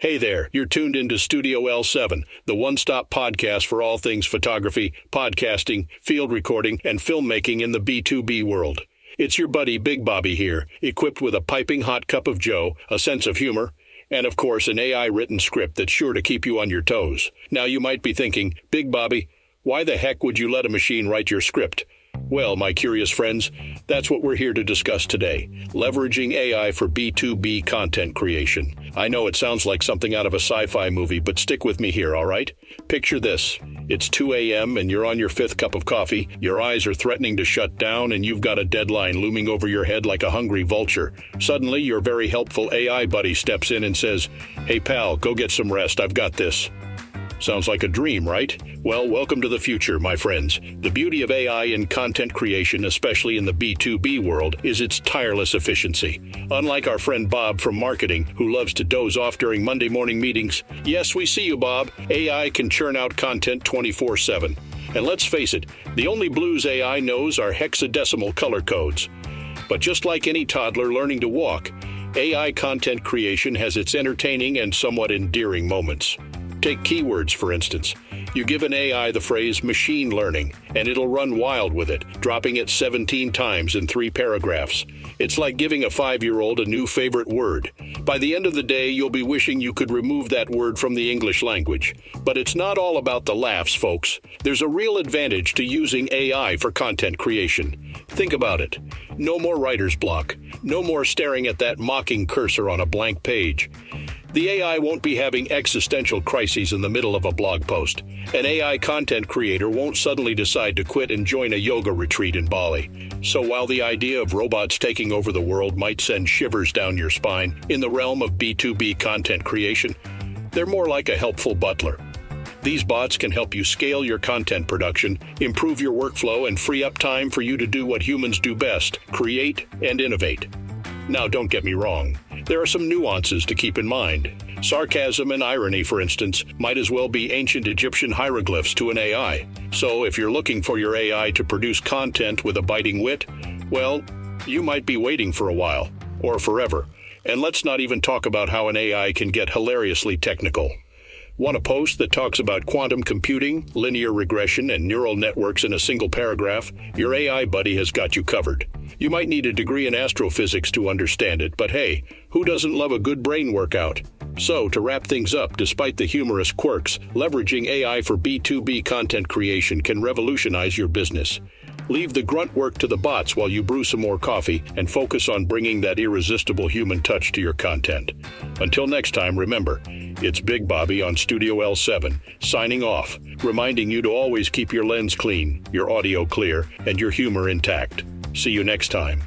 Hey there, you're tuned into Studio L7, the one stop podcast for all things photography, podcasting, field recording, and filmmaking in the B2B world. It's your buddy Big Bobby here, equipped with a piping hot cup of Joe, a sense of humor, and of course an AI written script that's sure to keep you on your toes. Now you might be thinking, Big Bobby, why the heck would you let a machine write your script? Well, my curious friends, that's what we're here to discuss today leveraging AI for B2B content creation. I know it sounds like something out of a sci fi movie, but stick with me here, all right? Picture this it's 2 a.m., and you're on your fifth cup of coffee, your eyes are threatening to shut down, and you've got a deadline looming over your head like a hungry vulture. Suddenly, your very helpful AI buddy steps in and says, Hey, pal, go get some rest. I've got this. Sounds like a dream, right? Well, welcome to the future, my friends. The beauty of AI in content creation, especially in the B2B world, is its tireless efficiency. Unlike our friend Bob from marketing, who loves to doze off during Monday morning meetings, yes, we see you, Bob. AI can churn out content 24 7. And let's face it, the only blues AI knows are hexadecimal color codes. But just like any toddler learning to walk, AI content creation has its entertaining and somewhat endearing moments. Take keywords, for instance. You give an AI the phrase machine learning, and it'll run wild with it, dropping it 17 times in three paragraphs. It's like giving a five year old a new favorite word. By the end of the day, you'll be wishing you could remove that word from the English language. But it's not all about the laughs, folks. There's a real advantage to using AI for content creation. Think about it. No more writer's block. No more staring at that mocking cursor on a blank page. The AI won't be having existential crises in the middle of a blog post. An AI content creator won't suddenly decide to quit and join a yoga retreat in Bali. So while the idea of robots taking over the world might send shivers down your spine, in the realm of B2B content creation, they're more like a helpful butler. These bots can help you scale your content production, improve your workflow, and free up time for you to do what humans do best create and innovate. Now, don't get me wrong. There are some nuances to keep in mind. Sarcasm and irony, for instance, might as well be ancient Egyptian hieroglyphs to an AI. So, if you're looking for your AI to produce content with a biting wit, well, you might be waiting for a while, or forever. And let's not even talk about how an AI can get hilariously technical. Want a post that talks about quantum computing, linear regression, and neural networks in a single paragraph? Your AI buddy has got you covered. You might need a degree in astrophysics to understand it, but hey, who doesn't love a good brain workout? So, to wrap things up, despite the humorous quirks, leveraging AI for B2B content creation can revolutionize your business. Leave the grunt work to the bots while you brew some more coffee and focus on bringing that irresistible human touch to your content. Until next time, remember, it's Big Bobby on Studio L7, signing off, reminding you to always keep your lens clean, your audio clear, and your humor intact. See you next time.